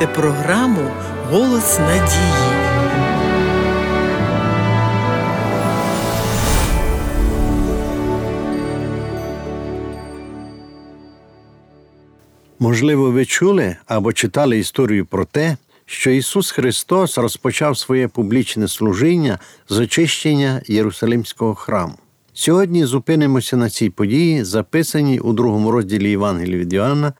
слухаєте програму Голос надії. Можливо, ви чули або читали історію про те, що Ісус Христос розпочав своє публічне служіння з очищення Єрусалимського храму. Сьогодні зупинимося на цій події, записаній у другому розділі Євангелія від Іоанна,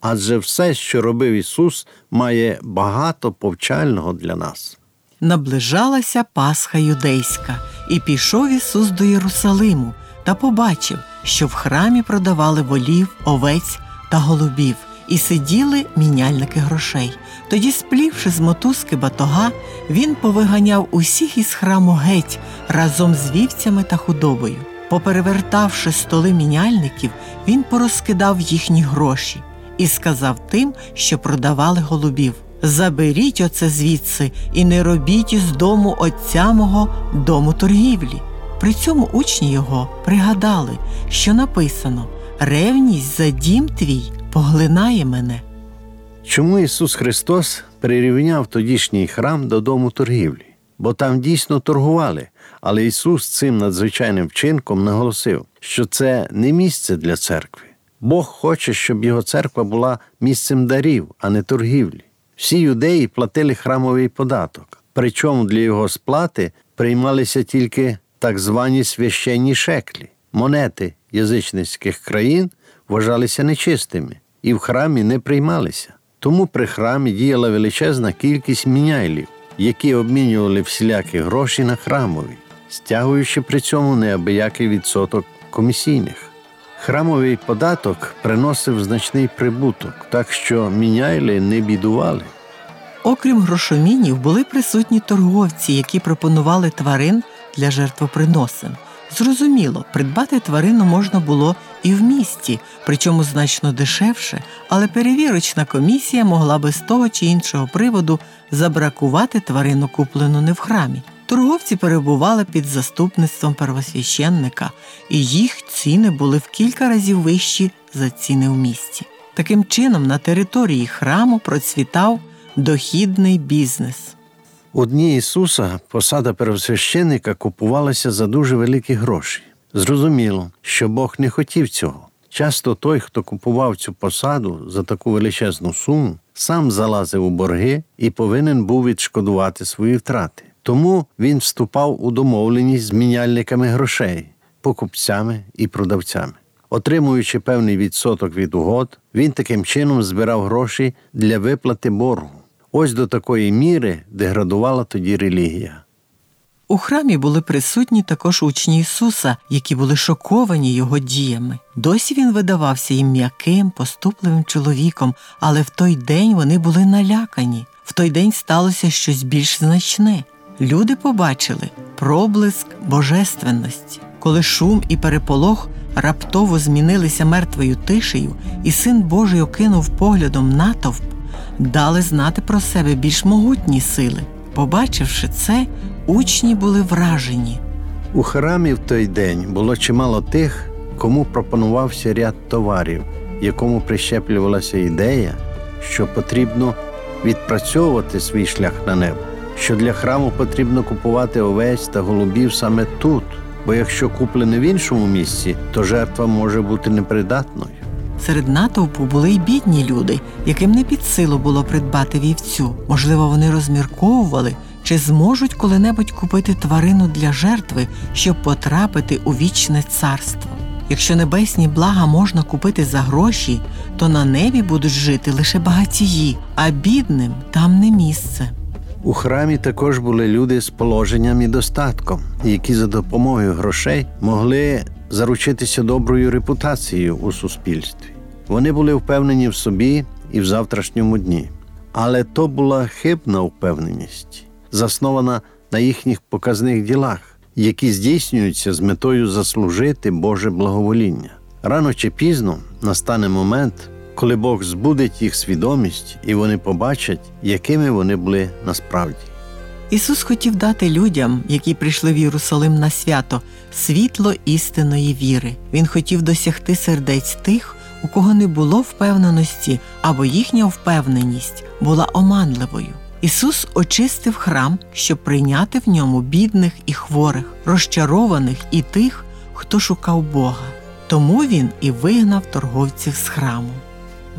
адже все, що робив Ісус, має багато повчального для нас. Наближалася Пасха юдейська, і пішов Ісус до Єрусалиму та побачив, що в храмі продавали волів, овець та голубів, і сиділи міняльники грошей. Тоді, сплівши з мотузки батога, він повиганяв усіх із храму геть разом з вівцями та худобою. Поперевертавши столи міняльників, він порозкидав їхні гроші і сказав тим, що продавали голубів. Заберіть оце звідси і не робіть із дому отця мого дому торгівлі. При цьому учні його пригадали, що написано ревність за дім твій поглинає мене. Чому Ісус Христос прирівняв тодішній храм до дому торгівлі? Бо там дійсно торгували, але Ісус цим надзвичайним вчинком наголосив, що це не місце для церкви. Бог хоче, щоб його церква була місцем дарів, а не торгівлі. Всі юдеї платили храмовий податок, причому для його сплати приймалися тільки так звані священні шеклі, монети язичницьких країн вважалися нечистими і в храмі не приймалися. Тому при храмі діяла величезна кількість міняйлів, які обмінювали всілякі гроші на храмові, стягуючи при цьому неабиякий відсоток комісійних. Храмовий податок приносив значний прибуток, так що міняйли не бідували. Окрім грошомінів, були присутні торговці, які пропонували тварин для жертвоприносин. Зрозуміло, придбати тварину можна було і в місті, причому значно дешевше, але перевірочна комісія могла би з того чи іншого приводу забракувати тварину, куплену не в храмі. Торговці перебували під заступництвом первосвященника, і їх ціни були в кілька разів вищі за ціни в місті. Таким чином, на території храму процвітав дохідний бізнес. У дні Ісуса посада первосвященника купувалася за дуже великі гроші. Зрозуміло, що Бог не хотів цього. Часто той, хто купував цю посаду за таку величезну суму, сам залазив у борги і повинен був відшкодувати свої втрати. Тому він вступав у домовленість з міняльниками грошей, покупцями і продавцями. Отримуючи певний відсоток від угод, він таким чином збирав гроші для виплати боргу. Ось до такої міри деградувала тоді релігія. У храмі були присутні також учні Ісуса, які були шоковані його діями. Досі він видавався їм м'яким, поступливим чоловіком, але в той день вони були налякані. В той день сталося щось більш значне. Люди побачили проблиск божественності, коли шум і переполох раптово змінилися мертвою тишею, і син Божий окинув поглядом натовп, дали знати про себе більш могутні сили. Побачивши це, учні були вражені. У храмі в той день було чимало тих, кому пропонувався ряд товарів, якому прищеплювалася ідея, що потрібно відпрацьовувати свій шлях на небо, що для храму потрібно купувати овець та голубів саме тут, бо якщо куплене в іншому місці, то жертва може бути непридатною. Серед натовпу були й бідні люди, яким не під силу було придбати вівцю. Можливо, вони розмірковували, чи зможуть коли-небудь купити тварину для жертви, щоб потрапити у вічне царство. Якщо небесні блага можна купити за гроші, то на небі будуть жити лише багатії, а бідним там не місце. У храмі також були люди з положенням і достатком, які за допомогою грошей могли заручитися доброю репутацією у суспільстві. Вони були впевнені в собі і в завтрашньому дні. Але то була хибна впевненість, заснована на їхніх показних ділах, які здійснюються з метою заслужити Боже благовоління. Рано чи пізно настане момент, коли Бог збудить їх свідомість, і вони побачать, якими вони були насправді. Ісус хотів дати людям, які прийшли в Єрусалим на свято, світло істинної віри. Він хотів досягти сердець тих, у кого не було впевненості або їхня впевненість була оманливою. Ісус очистив храм, щоб прийняти в ньому бідних і хворих, розчарованих і тих, хто шукав Бога. Тому він і вигнав торговців з храму.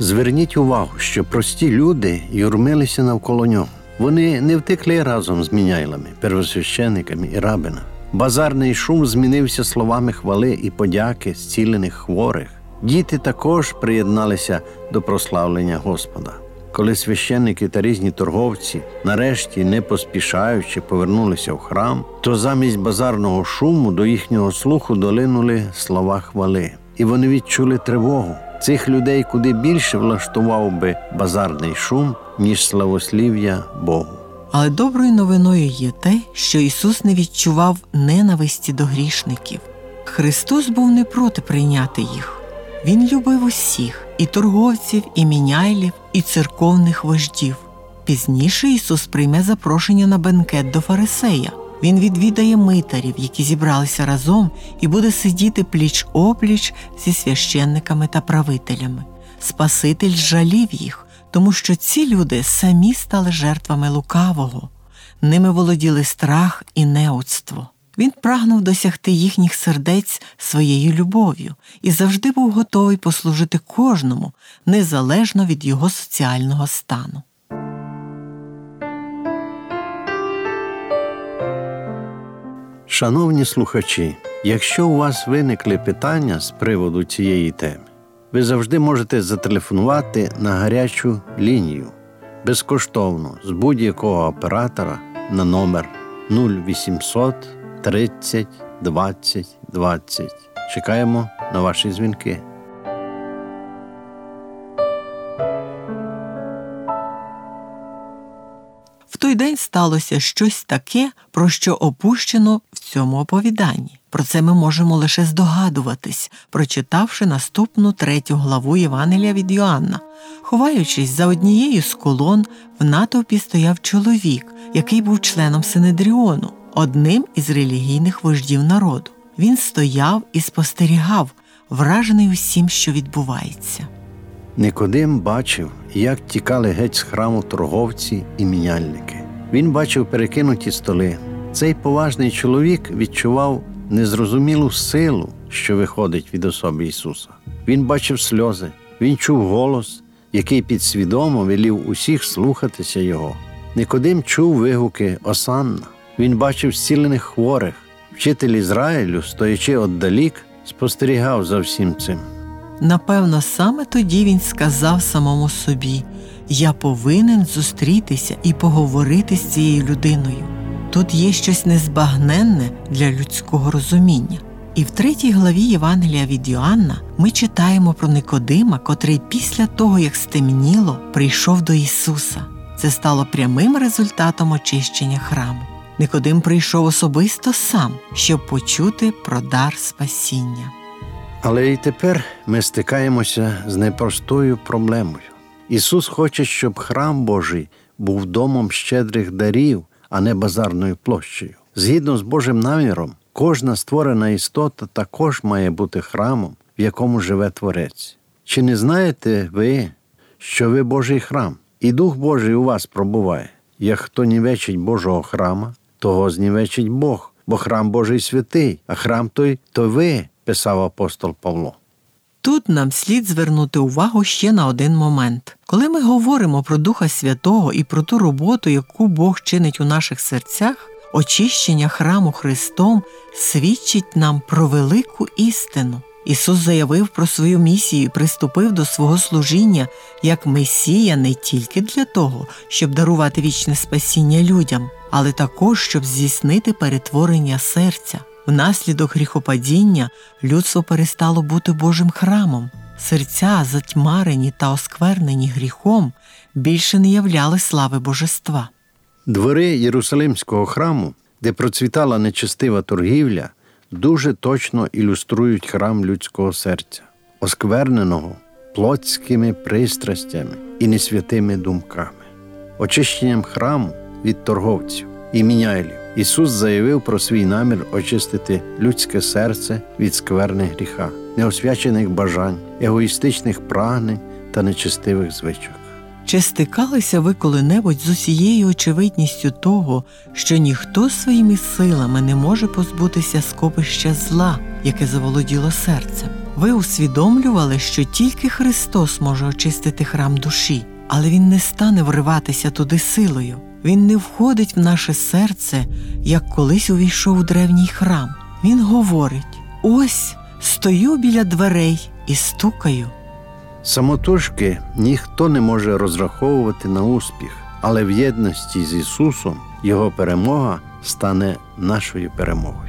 Зверніть увагу, що прості люди юрмилися навколо нього. Вони не втекли разом з міняйлами, первосвящениками і рабинами. Базарний шум змінився словами хвали і подяки зцілених хворих. Діти також приєдналися до прославлення Господа. Коли священники та різні торговці, нарешті, не поспішаючи, повернулися в храм, то замість базарного шуму до їхнього слуху долинули слова хвали, і вони відчули тривогу. Цих людей куди більше влаштував би базарний шум, ніж славослів'я Богу. Але доброю новиною є те, що Ісус не відчував ненависті до грішників. Христос був не проти прийняти їх. Він любив усіх і торговців, і міняйлів, і церковних вождів. Пізніше Ісус прийме запрошення на бенкет до Фарисея. Він відвідає митарів, які зібралися разом, і буде сидіти пліч опліч зі священниками та правителями. Спаситель жалів їх, тому що ці люди самі стали жертвами лукавого, ними володіли страх і неудство. Він прагнув досягти їхніх сердець своєю любов'ю і завжди був готовий послужити кожному, незалежно від його соціального стану. Шановні слухачі, якщо у вас виникли питання з приводу цієї теми, ви завжди можете зателефонувати на гарячу лінію безкоштовно з будь-якого оператора на номер 0800 30 20 20. Чекаємо на ваші дзвінки. В той день сталося щось таке, про що опущено цьому оповіданні. Про це ми можемо лише здогадуватись, прочитавши наступну третю главу Євангелія від Йоанна. Ховаючись за однією з колон, в натовпі стояв чоловік, який був членом Синедріону, одним із релігійних вождів народу. Він стояв і спостерігав, вражений усім, що відбувається. Никодим бачив, як тікали геть з храму торговці і міняльники. Він бачив перекинуті столи. Цей поважний чоловік відчував незрозумілу силу, що виходить від особи Ісуса. Він бачив сльози, він чув голос, який підсвідомо велів усіх слухатися Його. Никодим чув вигуки Осанна. Він бачив зцілених хворих. Вчитель Ізраїлю, стоячи отдалік, спостерігав за всім цим. Напевно, саме тоді він сказав самому собі: Я повинен зустрітися і поговорити з цією людиною. Тут є щось незбагненне для людського розуміння. І в третій главі Євангелія від Йоанна ми читаємо про Никодима, котрий після того, як стемніло, прийшов до Ісуса. Це стало прямим результатом очищення храму. Никодим прийшов особисто сам, щоб почути про дар спасіння. Але і тепер ми стикаємося з непростою проблемою. Ісус хоче, щоб храм Божий був домом щедрих дарів, а не базарною площею. Згідно з Божим наміром, кожна створена істота також має бути храмом, в якому живе Творець. Чи не знаєте ви, що ви Божий храм, і Дух Божий у вас пробуває? Як хто нівечить Божого храма, того знівечить Бог, бо храм Божий святий, а храм той то ви, писав апостол Павло. Тут нам слід звернути увагу ще на один момент. Коли ми говоримо про Духа Святого і про ту роботу, яку Бог чинить у наших серцях, очищення храму Христом свідчить нам про велику істину. Ісус заявив про свою місію і приступив до свого служіння як Месія не тільки для того, щоб дарувати вічне спасіння людям, але також щоб здійснити перетворення серця. Внаслідок гріхопадіння людство перестало бути Божим храмом. Серця, затьмарені та осквернені гріхом, більше не являли слави божества. Двори Єрусалимського храму, де процвітала нечестива торгівля, дуже точно ілюструють храм людського серця, оскверненого плотськими пристрастями і несвятими думками, очищенням храму від торговців і міняйлів. Ісус заявив про свій намір очистити людське серце від скверни гріха, неосвячених бажань, егоїстичних прагнень та нечестивих звичок. Чи стикалися ви коли-небудь з усією очевидністю того, що ніхто своїми силами не може позбутися скопища зла, яке заволоділо серцем? Ви усвідомлювали, що тільки Христос може очистити храм душі, але Він не стане вриватися туди силою. Він не входить в наше серце, як колись увійшов у древній храм. Він говорить: ось стою біля дверей і стукаю. Самотужки ніхто не може розраховувати на успіх, але в єдності з Ісусом Його перемога стане нашою перемогою.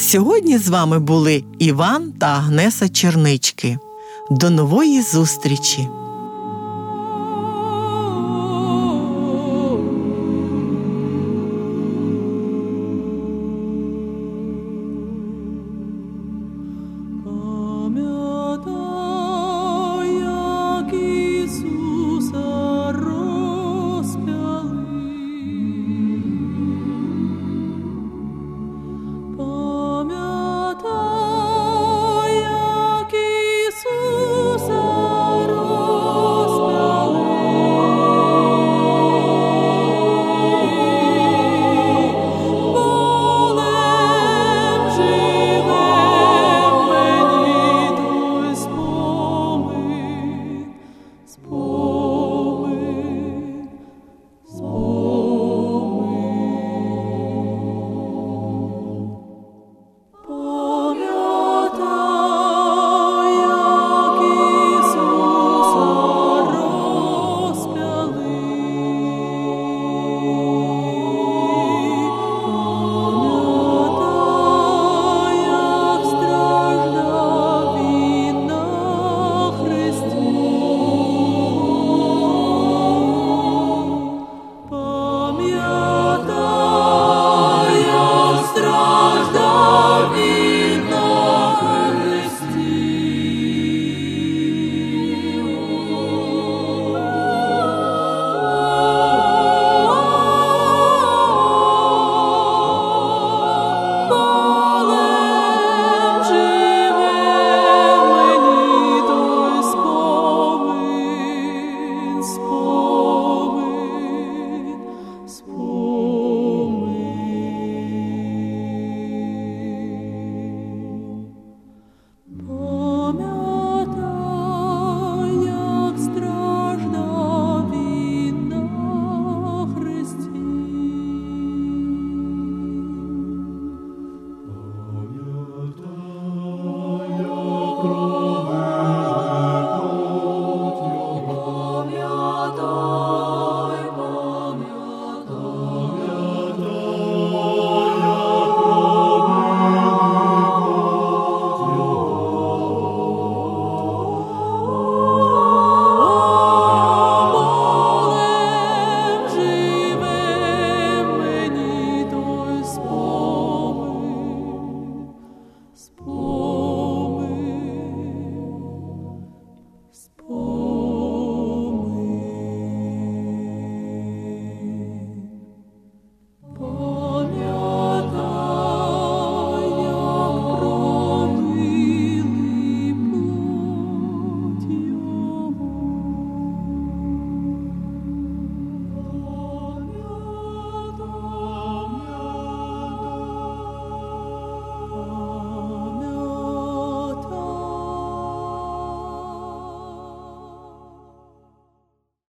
Сьогодні з вами були Іван та Агнеса Чернички. До нової зустрічі!